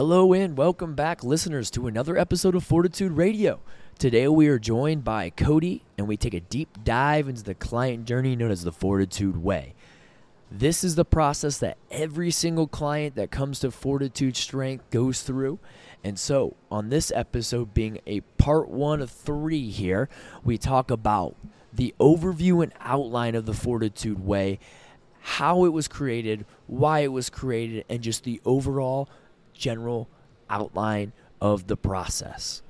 Hello and welcome back, listeners, to another episode of Fortitude Radio. Today we are joined by Cody, and we take a deep dive into the client journey known as the Fortitude Way. This is the process that every single client that comes to Fortitude Strength goes through. And so, on this episode, being a part one of three here, we talk about the overview and outline of the Fortitude Way, how it was created, why it was created, and just the overall general outline of the process.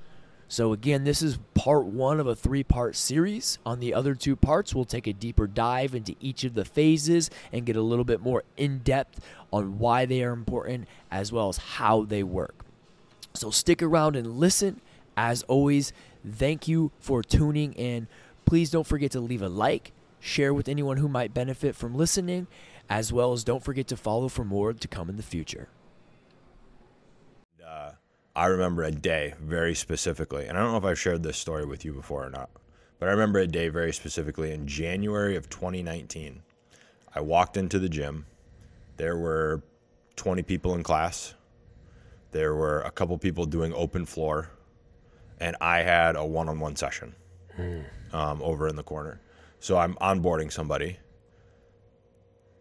So, again, this is part one of a three part series. On the other two parts, we'll take a deeper dive into each of the phases and get a little bit more in depth on why they are important as well as how they work. So, stick around and listen. As always, thank you for tuning in. Please don't forget to leave a like, share with anyone who might benefit from listening, as well as don't forget to follow for more to come in the future. Uh, I remember a day very specifically, and I don't know if I've shared this story with you before or not, but I remember a day very specifically in January of 2019. I walked into the gym. There were 20 people in class. There were a couple people doing open floor, and I had a one-on-one session um, over in the corner. So I'm onboarding somebody.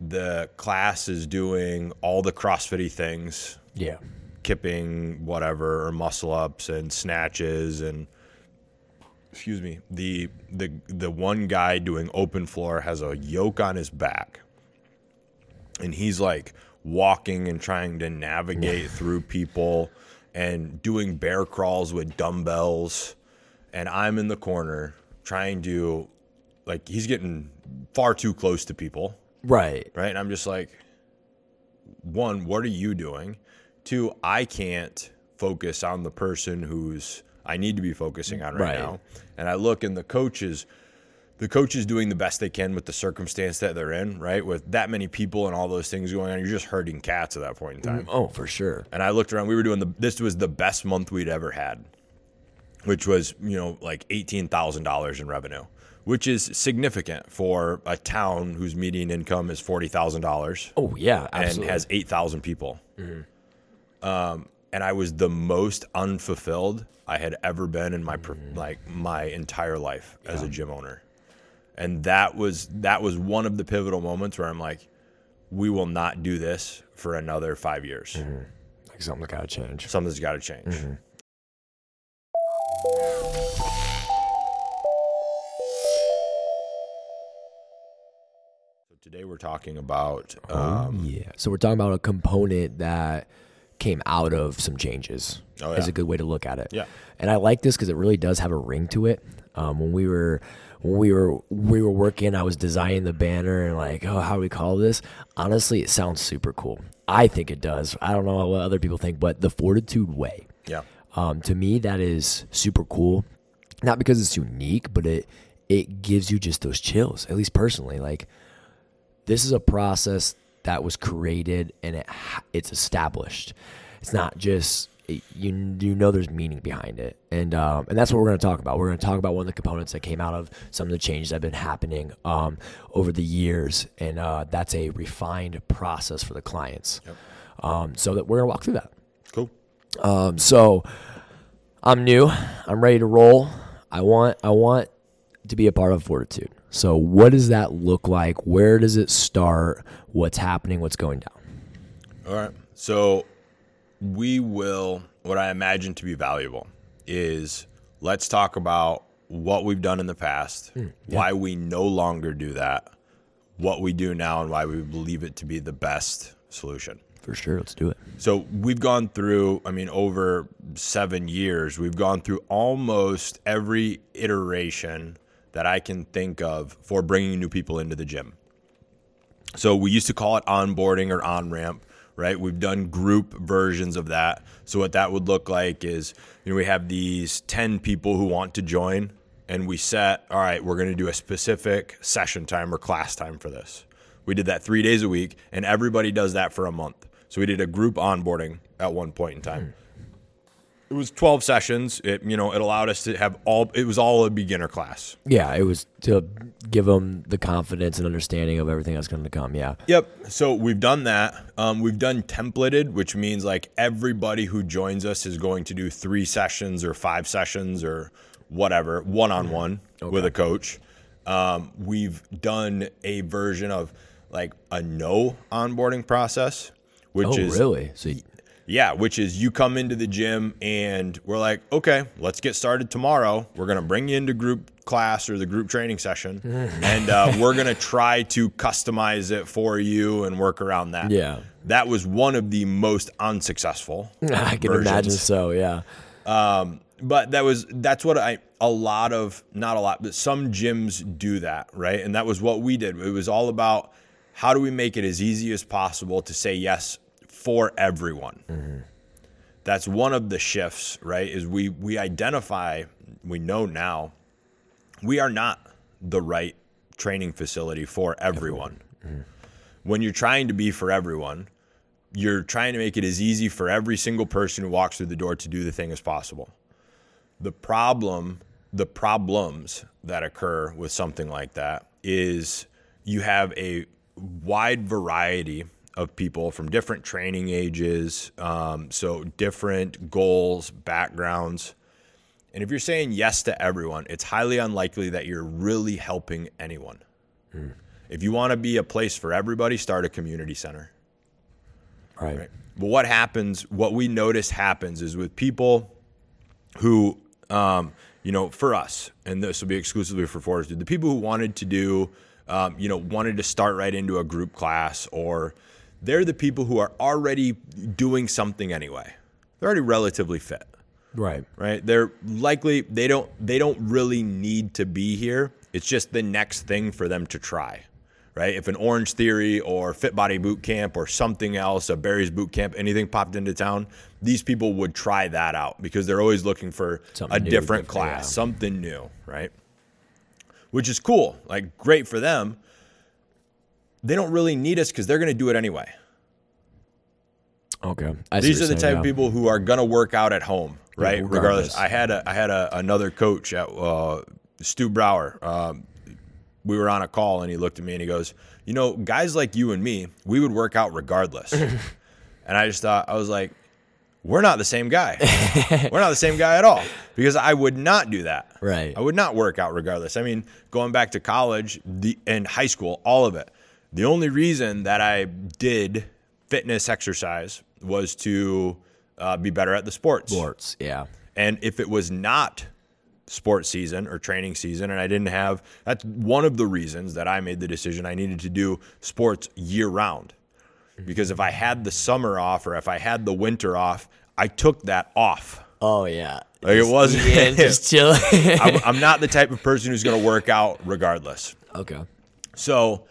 The class is doing all the CrossFitty things, Yeah. Kipping whatever or muscle ups and snatches and excuse me the the the one guy doing open floor has a yoke on his back and he's like walking and trying to navigate through people and doing bear crawls with dumbbells and I'm in the corner trying to like he's getting far too close to people Right. right? And I'm just like, one, what are you doing? Two, I can't focus on the person who's I need to be focusing on right, Right. now. And I look and the coaches, the coach is doing the best they can with the circumstance that they're in, right? With that many people and all those things going on, you're just herding cats at that point in time. Oh, for sure. And I looked around, we were doing the this was the best month we'd ever had, which was, you know, like eighteen thousand dollars in revenue. Which is significant for a town whose median income is forty thousand dollars Oh, yeah. Absolutely. and has 8,000 people. Mm-hmm. Um, and I was the most unfulfilled I had ever been in my pro- like my entire life as a gym owner. And that was that was one of the pivotal moments where I'm like we will not do this for another 5 years. like something's got to change. Something's got to change. So today we're talking about um, Yeah. So we're talking about a component that came out of some changes. Oh, Is a good way to look at it. Yeah. And I like this because it really does have a ring to it. Um, when we were when we were we were working, I was designing the banner and like, oh, how do we call this? Honestly, it sounds super cool. I think it does. I don't know what other people think, but the Fortitude Way. yeah. Um, to me, that is super cool. Not because it's unique, but it it gives you just those chills. At least personally, like this is a process that was created and it it's established. It's not just it, you you know there's meaning behind it, and um, and that's what we're going to talk about. We're going to talk about one of the components that came out of some of the changes that have been happening um, over the years, and uh, that's a refined process for the clients. Um, so that we're going to walk through that. Cool. Um, so I'm new. I'm ready to roll. I want I want to be a part of Fortitude. So what does that look like? Where does it start? What's happening? What's going down? All right. So we will, what I imagine to be valuable is let's talk about what we've done in the past, hmm, why we no longer do that, what we do now, and why we believe it to be the best solution. For sure, let's do it. So we've gone through, I mean, over seven years, we've gone through almost every iteration that I can think of for bringing new people into the gym. So we used to call it onboarding or on ramp, right? We've done group versions of that. So what that would look like is, you know, we have these 10 people who want to join and we set, all right, we're going to do a specific session time or class time for this. We did that three days a week and everybody does that for a month. So we did a group onboarding at one point in time. Hmm. It was 12 sessions. It you know it allowed us to have all. It was all a beginner class. Yeah, it was to give them the confidence and understanding of everything that's going to come. Yeah. Yep. So we've done that. Um, we've done templated, which means like everybody who joins us is going to do three sessions or five sessions or whatever, one on one with a coach. Um, we've done a version of like a no onboarding process, which Oh, is really? So y- yeah, which is you come into the gym and we're like, okay, let's get started tomorrow. We're gonna bring you into group class or the group training session, and uh, we're gonna try to customize it for you and work around that. Yeah. that was one of the most unsuccessful. I can imagine so. Yeah. But that was that's what I a lot of not a lot, but some gyms do that, right? And that was what we did. It was all about how do we make it as easy as possible to say yes for everyone. That's one of the shifts, right? Is we we identify, we know now, we are not the right training facility for everyone. When you're trying to be for everyone, you're trying to make it as easy for every single person who walks through the door to do the thing as possible the problem the problems that occur with something like that is you have a wide variety of people from different training ages um, so different goals backgrounds and if you're saying yes to everyone it's highly unlikely that you're really helping anyone if you want to be a place for everybody start a community center Right. Right. But what happens, what we notice happens is with people who, um, you know, for us, and this will be exclusively for Fortitude, the people who wanted to do, um, you know, wanted to start right into a group class, or they're the people who are already doing something anyway. They're already relatively fit. Right. right? They're likely they don't they don't really need to be here. It's just the next thing for them to try. Right? If an Orangetheory or fit body boot camp or something else a barry's boot camp anything popped into town these people would try that out because they're always looking for Something a new, different different, class yeah. something new. Right? Which is cool like great for them they don't really need us because they're going to do it anyway Okay. I these are the type of people who are gonna work out at home, right? regardless. regardless. I had a I had a, another coach at uh, Stu Brower. Um, we were on a call and he looked at me and he goes, "You know, guys like you and me, we would work out regardless." and I just thought I was like, "We're not the same guy. we're not the same guy at all." Because I would not do that. Right. I would not work out regardless. I mean, going back to college, the and high school, all of it. The only reason that I did fitness exercise was to uh, be better at the sports. Sports. Yeah. And if it was not sports season or training season, and I didn't have, that's one of the reasons that I made the decision I needed to do sports year round. Because if I had the summer off or if I had the winter off, I took that off. Oh yeah. Like it wasn't. Yeah, just chill. I'm, I'm not the type of person who's going to work out regardless. okay. So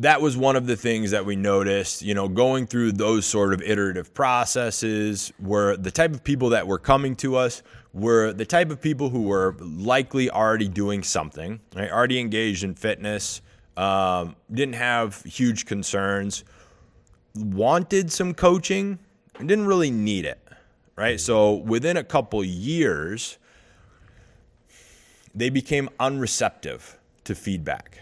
that was one of the things that we noticed, you know, going through those sort of iterative processes were the type of people that were coming to us were the type of people who were likely already doing something, right? already engaged in fitness, um, didn't have huge concerns, wanted some coaching, and didn't really need it, right? So within a couple years, they became unreceptive to feedback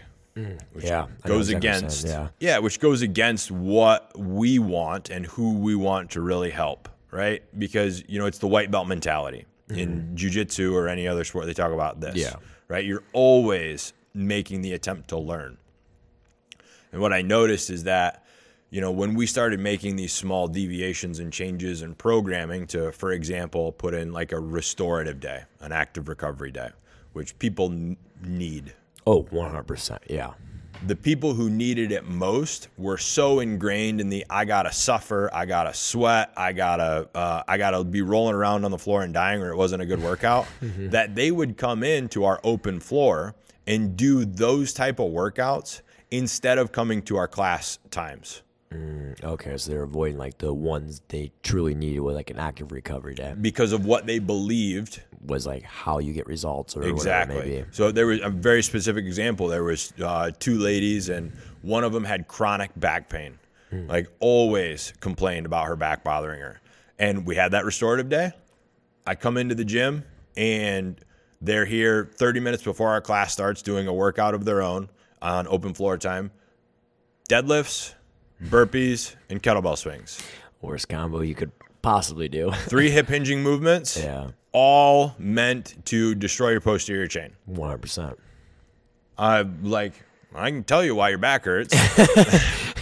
which Yeah, goes exactly what you're against saying, yeah. which goes against what we want and who we want to really help right because you know it's the white belt mentality in jiu-jitsu or any other sport they talk about this Mm-hmm. Yeah. right you're always making the attempt to learn and what i noticed is that you know when we started making these small deviations and changes in programming to for example put in like a restorative day an active recovery day which people n- need Oh, 100%. Yeah. the people who needed it most were so ingrained in the I gotta suffer, I gotta sweat, I gotta uh, I gotta be rolling around on the floor and dying, or it wasn't a good workout. that they would come into our open floor and do those type of workouts instead of coming to our class times Okay, so they're avoiding like the ones they truly needed with like an active recovery day because of what they believed was like how you get results or whatever it Exactly. may be. So there was a very specific example. There was uh, two ladies, and one of them had chronic back pain, like always complained about her back bothering her. And we had that restorative day, I come into the gym and they're here 30 minutes before our class starts doing a workout of their own on open floor time. Deadlifts, burpees, and kettlebell swings. Worst combo you could possibly do. Three hip hinging movements. yeah, All meant to destroy your posterior chain. one hundred percent. I like I can tell you why your back hurts.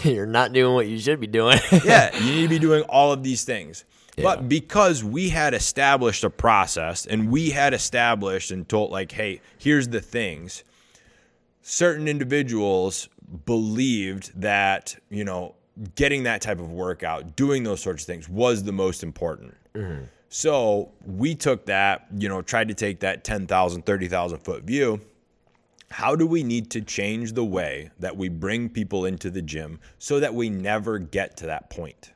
You're not doing what you should be doing. yeah, you need to be doing all of these things. Yeah. But because we had established a process and we had established and told, like, hey, here's the things, certain individuals believed that, you know, getting that type of workout, doing those sorts of things was the most important. So we took that, you know, tried to take that 10,000, 30,000 foot view. How do we need to change the way that we bring people into the gym so that we never get to that point?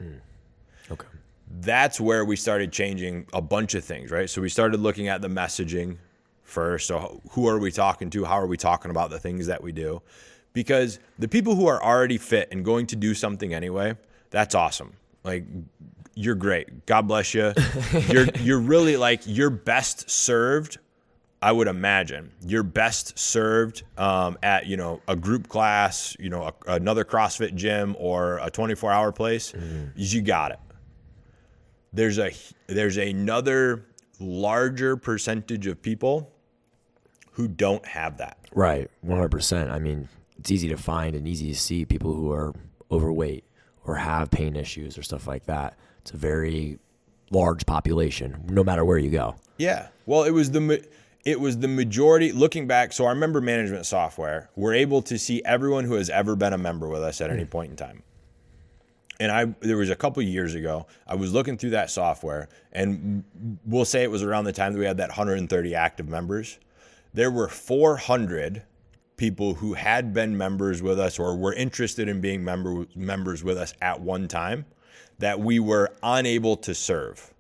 okay. that's where we started changing a bunch of things, right? So we started looking at the messaging first. So who are we talking to? How are we talking about the things that we do? Because the people who are already fit and going to do something anyway, that's awesome. Like you're great. God bless you. You're you're really like you're best served I would imagine you're best served um, at you know a group class, you know a, another CrossFit gym or a 24 hour place. is You got it. There's a there's another larger percentage of people who don't have that. Right, one hundred percent. I mean, it's easy to find and easy to see people who are overweight or have pain issues or stuff like that. It's a very large population, no matter where you go. Yeah. Well, it was the it was the majority. Looking back, so our member management software, we're able to see everyone who has ever been a member with us at any mm. point in time. And I there was a couple years ago, I was looking through that software, and we'll say it was around the time that we had that 130 active members. There were 400 people who had been members with us or were interested in being member members with us at one time that we were unable to serve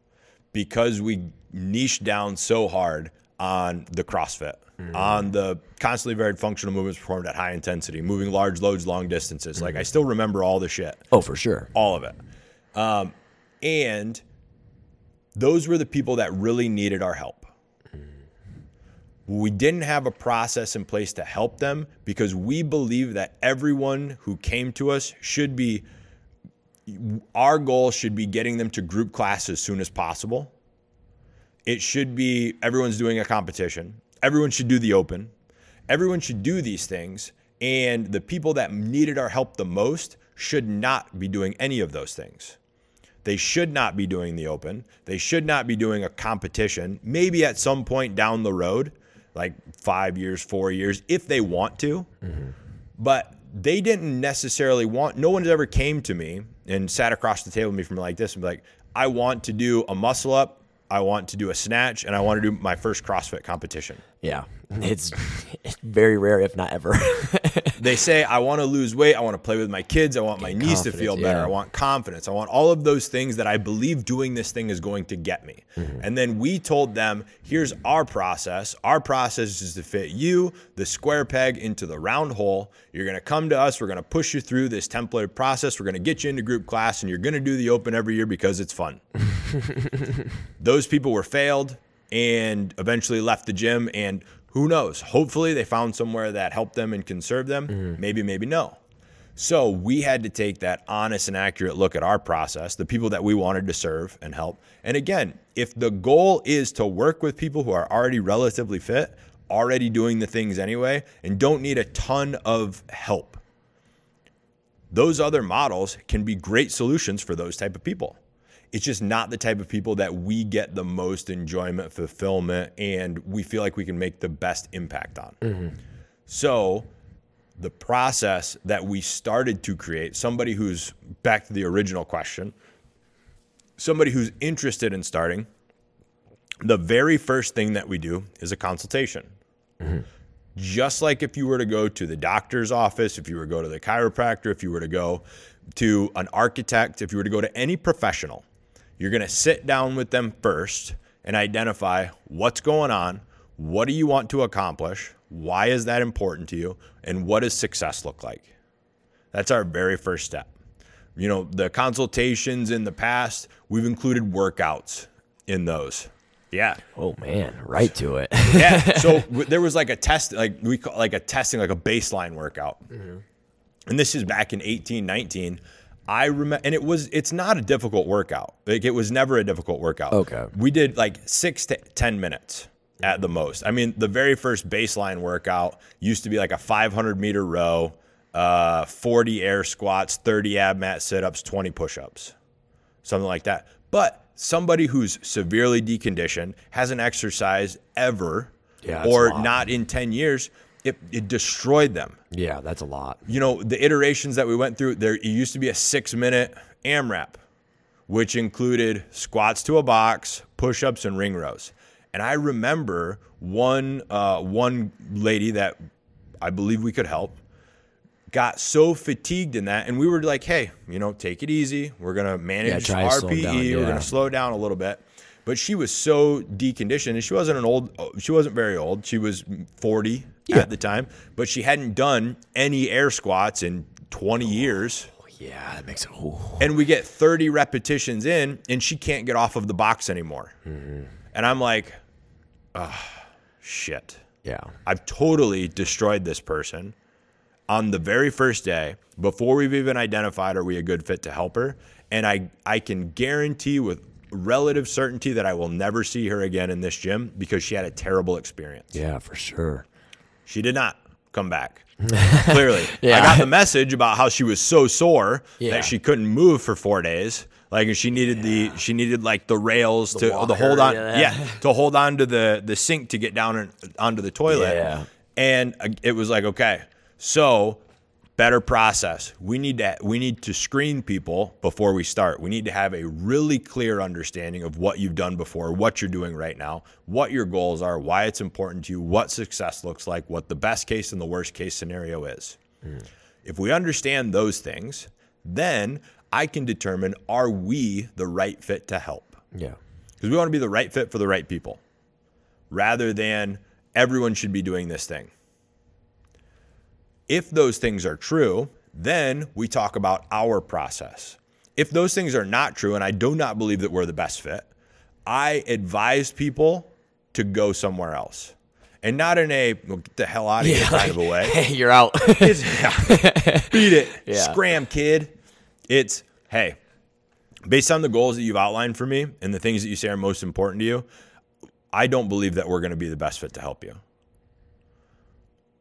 because we niched down so hard on the CrossFit, on the constantly varied functional movements performed at high intensity, moving large loads, long distances. Like I still remember all the shit, Oh, for sure. all of it. Um, and those were the people that really needed our help. We didn't have a process in place to help them because we believe that everyone who came to us should be our goal should be getting them to group class as soon as possible. It should be everyone's doing a competition. Everyone should do the open. Everyone should do these things. And the people that needed our help the most should not be doing any of those things. They should not be doing the open. They should not be doing a competition. Maybe at some point down the road, like five years, four years, if they want to. But they didn't necessarily want, no one's ever came to me and sat across the table with me from like this and be like, I want to do a muscle up, I want to do a snatch, and I want to do my first CrossFit competition. Yeah, it's, it's very rare, if not ever. They say, I want to lose weight. I want to play with my kids. I want my knees to feel better. yeah. I want confidence. I want all of those things that I believe doing this thing is going to get me. Mm-hmm. And then we told them, here's our process. Our process is to fit you, the square peg, into the round hole. You're going to come to us. We're going to push you through this templated process. We're going to get you into group class, and you're going to do the open every year because it's fun. those people were failed and eventually left the gym and who knows? Hopefully they found somewhere that helped them and can serve them mm-hmm. maybe maybe no. So we had to take that honest and accurate look at our process the people that we wanted to serve and help. And again if the goal is to work with people who are already relatively fit already doing the things anyway and don't need a ton of help those other models can be great solutions for those type of people it's just not the type of people that we get the most enjoyment fulfillment and we feel like we can make the best impact on. Mm-hmm. So the process that we started to create somebody who's back to the original question somebody who's interested in starting the very first thing that we do is a consultation. Mm-hmm. Just like if you were to go to the doctor's office, if you were to go to the chiropractor, if you were to go to an architect, if you were to go to any professional, you're going to sit down with them first and identify what's going on, what do you want to accomplish, why is that important to you, and what does success look like? That's our very first step. You know, the consultations in the past, we've included workouts in those. Yeah. Oh man, right to it. yeah. So w- there was like a test, like we call like a testing, like a baseline workout. Mm-hmm. And this is back in eighteen, nineteen. I remember, and it was, it's not a difficult workout. Like it was never a difficult workout. Okay. We did like six to 10 minutes at the most. I mean, the very first baseline workout used to be like a 500 meter row, uh, 40 air squats, 30 ab mat sit ups, 20 push ups something like that. But somebody who's severely deconditioned, hasn't exercised ever, Yeah, or not in 10 years, it, it destroyed them. yeah, that's a lot. You know, the iterations that we went through, there it used to be a six minute AMRAP, which included squats to a box, push ups, and ring rows. And I remember one uh, one lady that I believe we could help got so fatigued in that, and we were like, "Hey, you know, take it easy. We're gonna manage try to RPE. down, We're gonna slow down a little bit." But she was so deconditioned, and she wasn't an old. She wasn't very old. She was forty Yeah. at the time, but she hadn't done any air squats in twenty years. Yeah, that makes it. Ooh. And we get thirty repetitions in, and she can't get off of the box anymore. Mm-hmm. And I'm like, ah, shit. Yeah. I've totally destroyed this person on the very first day before we've even identified are we a good fit to help her. And I, I can guarantee with relative certainty that I will never see her again in this gym because she had a terrible experience. Yeah, for sure. She did not come back. Clearly. Yeah. I got the message about how she was so sore Yeah. that she couldn't move for four days. Like she needed the she needed like the rails to walker, to hold on yeah. yeah to hold on to the the sink to get down and onto the toilet. Yeah. And uh, it was like okay, so better process. We need to we need to screen people before we start. We need to have a really clear understanding of what you've done before, what you're doing right now, what your goals are, why it's important to you, what success looks like, what the best case and the worst case scenario is. Mm. If we understand those things, then I can determine are we the right fit to help? Yeah. Because we want to be the right fit for the right people rather than everyone should be doing this thing. If those things are true, then we talk about our process. If those things are not true, and I do not believe that we're the best fit, I advise people to go somewhere else. And not in a well, get the hell out of here kind of a way. Hey, you're out. Yeah, beat it, Yeah. scram, kid. It's hey, based on the goals that you've outlined for me and the things that you say are most important to you, I don't believe that we're going to be the best fit to help you.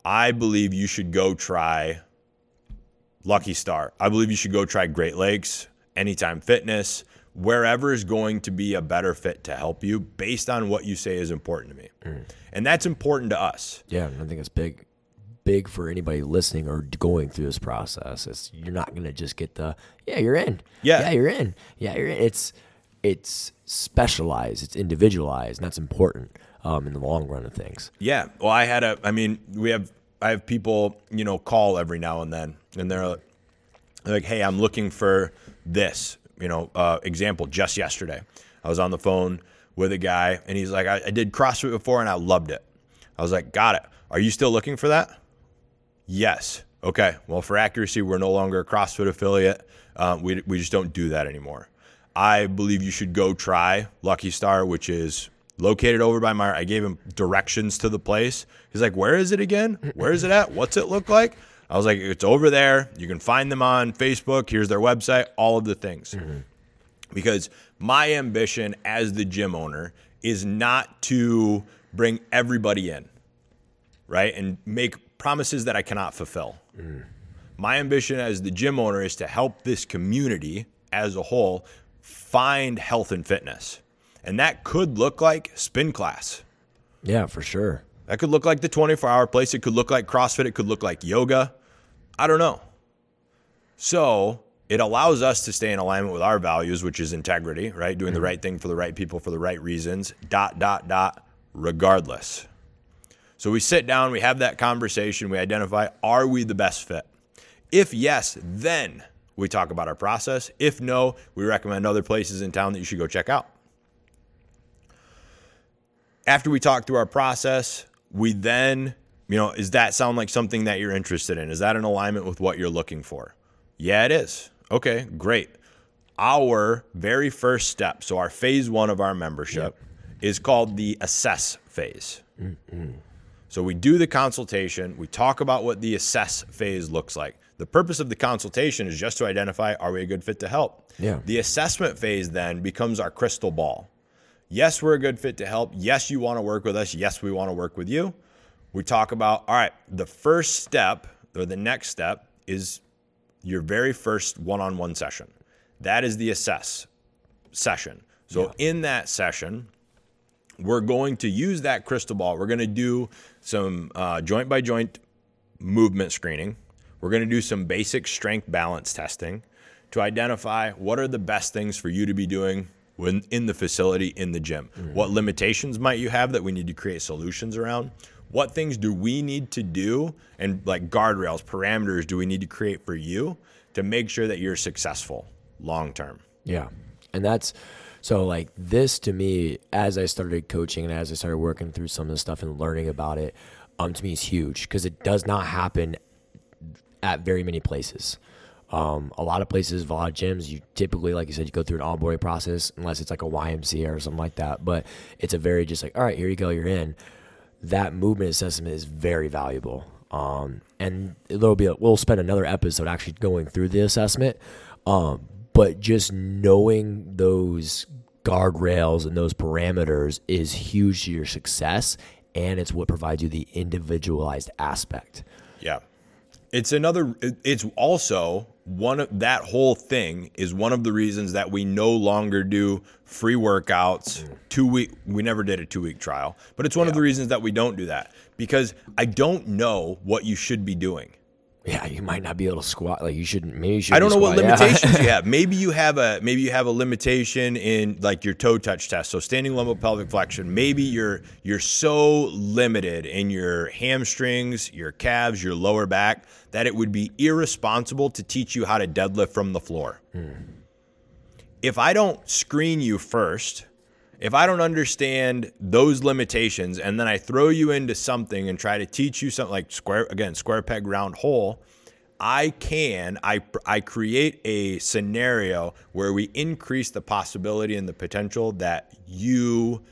I believe you should go try Lucky Star. I believe you should go try Great Lakes, Anytime Fitness, wherever is going to be a better fit to help you based on what you say is important to me. Mm. And that's important to us. Yeah, I think it's big, big for anybody listening or going through this process. It's you're not gonna just get the yeah, you're in. Yeah. yeah, you're in. Yeah, you're in. It's it's specialized. It's individualized, and that's important um, in the long run of things. Yeah. Well, I had a. I mean, we have. I have people, you know, call every now and then, and they're like, "Hey, I'm looking for this." You know, uh, example. Just yesterday, I was on the phone with a guy, and he's like, I, "I did CrossFit before, and I loved it." I was like, "Got it. Are you still looking for that?" Yes. Okay. Well, for accuracy, we're no longer a CrossFit affiliate. Um, we, we just don't do that anymore. I believe you should go try Lucky Star, which is located over by my. I gave him directions to the place. He's like, "Where is it again? Where is it at? What's it look like?" I was like, "It's over there. You can find them on Facebook. Here's their website. All of the things." Mm-hmm. because my ambition as the gym owner is not to bring everybody in, right? And make promises that I cannot fulfill. Mm. My ambition as the gym owner is to help this community as a whole find health and fitness. And that could look like spin class. Yeah, for sure. That could look like the 24 hour place. It could look like CrossFit. It could look like yoga. I don't know. So it allows us to stay in alignment with our values, which is integrity, right? Doing the mm-hmm. right thing for the right people for the right reasons, dot, dot, dot, regardless. So we sit down, we have that conversation, we identify are we the best fit? If yes, then we talk about our process. If no, we recommend other places in town that you should go check out. After we talk through our process, we then, you know, does that sound like something that you're interested in? Is that in alignment with what you're looking for? Yeah, it is. Okay, great. Our very first step, so our phase one of our membership, is called the assess phase. Mm-hmm. So we do the consultation, we talk about what the assess phase looks like. The purpose of the consultation is just to identify are we a good fit to help? Yeah. The assessment phase then becomes our crystal ball. Yes, we're a good fit to help. Yes, you want to work with us. Yes, we want to work with you. We talk about, all right, the first step or the next step is your very first one on one session. That is the assess session. So, in that session, we're going to use that crystal ball. We're going to do some uh, joint by joint movement screening. We're going to do some basic strength balance testing to identify what are the best things for you to be doing when in the facility in the gym. What limitations might you have that we need to create solutions around? What things do we need to do and like guardrails, parameters do we need to create for you to make sure that you're successful long term? Yeah. And that's so like this to me, as I started coaching and as I started working through some of the stuff and learning about it, um, to me is huge because it does not happen at very many places. Um, a lot of places, a lot of gyms, you typically, like you said, you go through an onboarding process, unless it's like a YMCA or something like that. But it's a very just like, all right, here you go, you're in. That movement assessment is very valuable. Um, and there'll be a, we'll spend another episode actually going through the assessment. Um, but just knowing those guardrails and those parameters is huge to your success, and it's what provides you the individualized aspect. Yeah. It's another it's also one of that whole thing is one of the reasons that we no longer do free workouts, mm. two week we never did a 2 week trial, but it's one of the reasons that we don't do that because I don't know what you should be doing. Yeah, you might not be able to squat like you shouldn't. Maybe you should. I don't know what squat, yeah. limitations you have. Maybe you have a maybe you have a limitation in like your toe touch test. So standing lumbar pelvic flexion. Maybe you're you're so limited in your hamstrings, your calves, your lower back that it would be irresponsible to teach you how to deadlift from the floor. Hmm. If I don't screen you first, if I don't understand those limitations and then I throw you into something and try to teach you something like square again, square peg round hole, I can I I create a scenario where we increase the possibility and the potential that you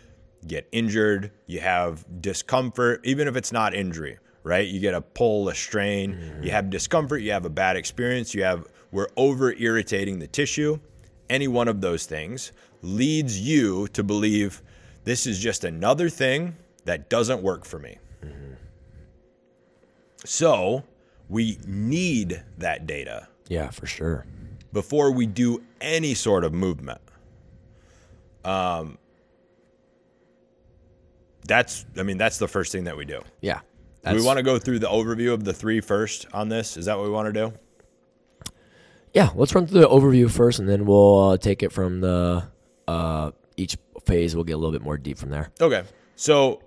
get injured, you have discomfort, even if it's not injury, right? You get a pull, a strain, you mm-hmm. have discomfort, you have a bad experience, you have we're over irritating the tissue. Any one of those things leads you to believe this is just another thing that doesn't work for me. So, we need that data Yeah, for sure. before we do any sort of movement. Um, that's, I mean, that's the first thing that we do. Yeah. Do we want to go through the overview of the three first on this? Is that what we want to do? Yeah, let's run through the overview first, and then we'll uh, take it from the uh, each phase. We'll get a little bit more deep from there. Okay. So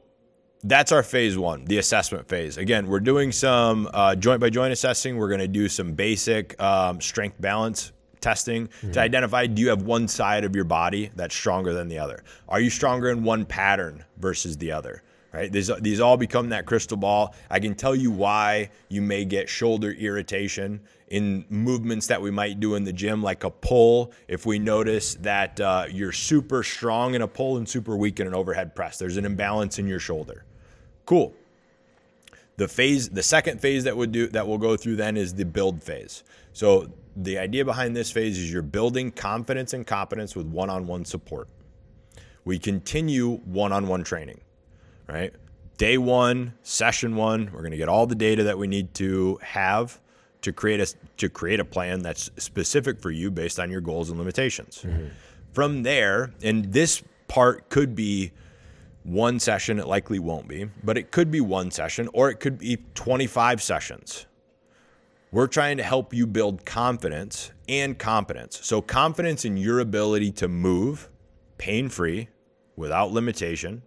that's our phase one, the assessment phase. Again, we're doing some uh, joint by joint assessing. We're going to do some basic um, strength balance testing to identify do you have one side of your body that's stronger than the other? Are you stronger in one pattern versus the other? Right? These, these all become that crystal ball. I can tell you why you may get shoulder irritation in movements that we might do in the gym, like a pull. If we notice that uh, you're super strong in a pull and super weak in an overhead press, there's an imbalance in your shoulder. Cool. The phase, the second phase that would do that we'll go through then is the build phase. So the idea behind this phase is you're building confidence and competence with one-on-one support. We continue one-on-one training, right? Day one, session one, we're going to get all the data that we need to have to create a to create a plan that's specific for you based on your goals and limitations. Mm-hmm. From there, and this part could be one session, it likely won't be, but it could be one session or it could be 25 sessions. We're trying to help you build confidence and competence. So, confidence in your ability to move pain free without limitation,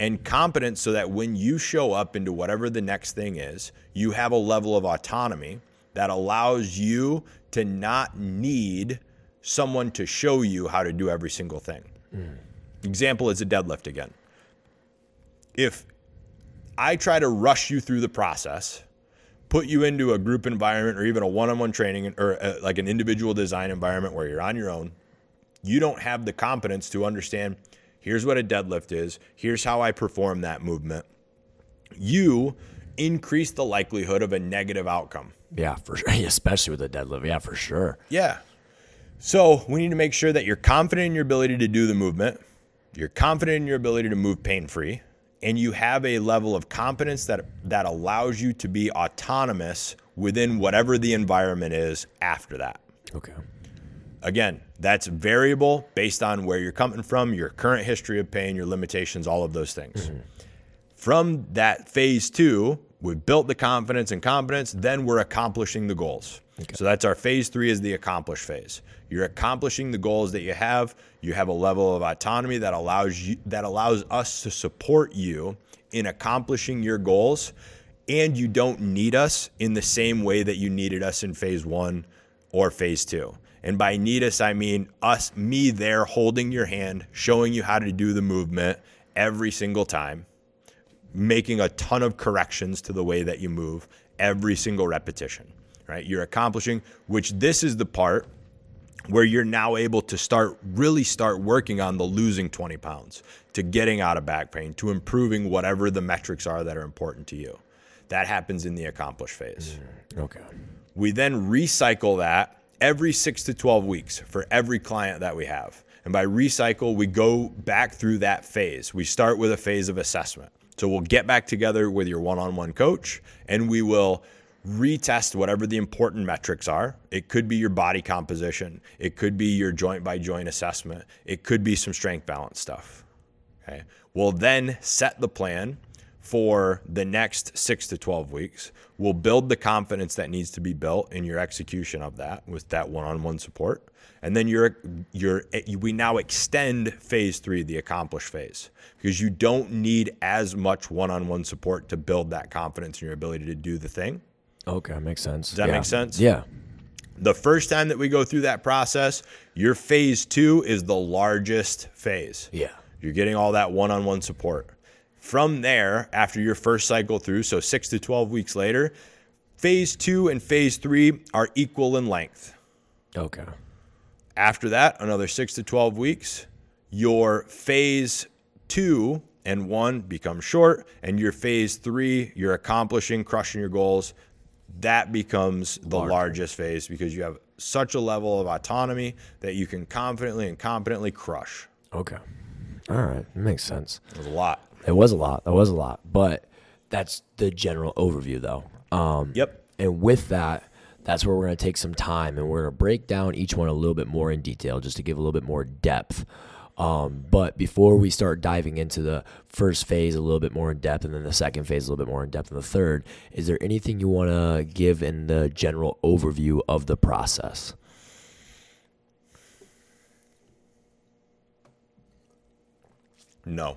and competence so that when you show up into whatever the next thing is, you have a level of autonomy that allows you to not need someone to show you how to do every single thing. Example is a deadlift again. If I try to rush you through the process, put you into a group environment or even a one-on-one training or uh like an individual design environment where you're on your own, you don't have the competence to understand Here's what a deadlift is. Here's how I perform that movement. You increase the likelihood of a negative outcome. Yeah, for sure. Especially with a deadlift. Yeah, for sure. Yeah. So we need to make sure that you're confident in your ability to do the movement, you're confident in your ability to move pain free, and you have a level of competence that that allows you to be autonomous within whatever the environment is after that. Okay. Again, that's variable based on where you're coming from, your current history of pain, your limitations, all of those things. Mm-hmm. From that phase two, we've built the confidence and competence, then we're accomplishing the goals. So that's our phase three is the accomplish phase. You're accomplishing the goals that you have. You have a level of autonomy that allows you that allows us to support you in accomplishing your goals. And you don't need us in the same way that you needed us in phase one or phase two. And by need us, I mean us, me there holding your hand, showing you how to do the movement every single time, making a ton of corrections to the way that you move every single repetition, right? You're accomplishing, which this is the part where you're now able to start really start working on the losing 20 pounds, to getting out of back pain, to improving whatever the metrics are that are important to you. That happens in the accomplish phase. Mm, okay. We then recycle that every six to 12 weeks for every client that we have. And by recycle, we go back through that phase. We start with a phase of assessment. So we'll get back together with your one on one coach and we will retest whatever the important metrics are. It could be your body composition, it could be your joint by joint assessment, it could be some strength balance stuff. Okay. We'll then set the plan for the next six to 12 weeks. We'll build the confidence that needs to be built in your execution of that with that one on one support. And then you're, you're, we now extend phase three, the accomplish phase, because you don't need as much one on one support to build that confidence in your ability to do the thing. Okay, makes sense. Does that make sense? Yeah. The first time that we go through that process, your phase two is the largest phase. Yeah. You're getting all that one on one support. From there, after your first cycle through, so six to 12 weeks later, phase two and phase three are equal in length. Okay. After that, another six to 12 weeks, your phase two and one become short, and your phase three, you're accomplishing, crushing your goals. That becomes the Larger. largest phase because you have such a level of autonomy that you can confidently and competently crush. Okay. All right. Makes sense. Was a lot. It was a lot. That was a lot. But that's the general overview, though. Um, Yep. And with that, that's where we're going to take some time and we're going to break down each one a little bit more in detail just to give a little bit more depth. Um, but before we start diving into the first phase a little bit more in depth and then the second phase a little bit more in depth and the third, is there anything you want to give in the general overview of the process? No.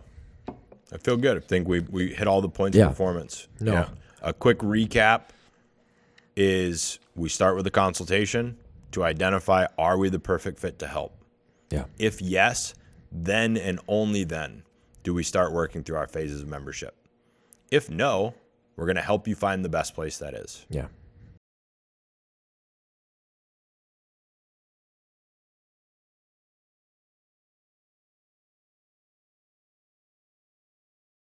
I feel good. I think we we hit all the points Yeah. of performance. No. A quick recap is we start with a consultation to identify are we the perfect fit to help? Yeah. If yes, then and only then do we start working through our phases of membership. If no, we're going to help you find the best place that is. Yeah.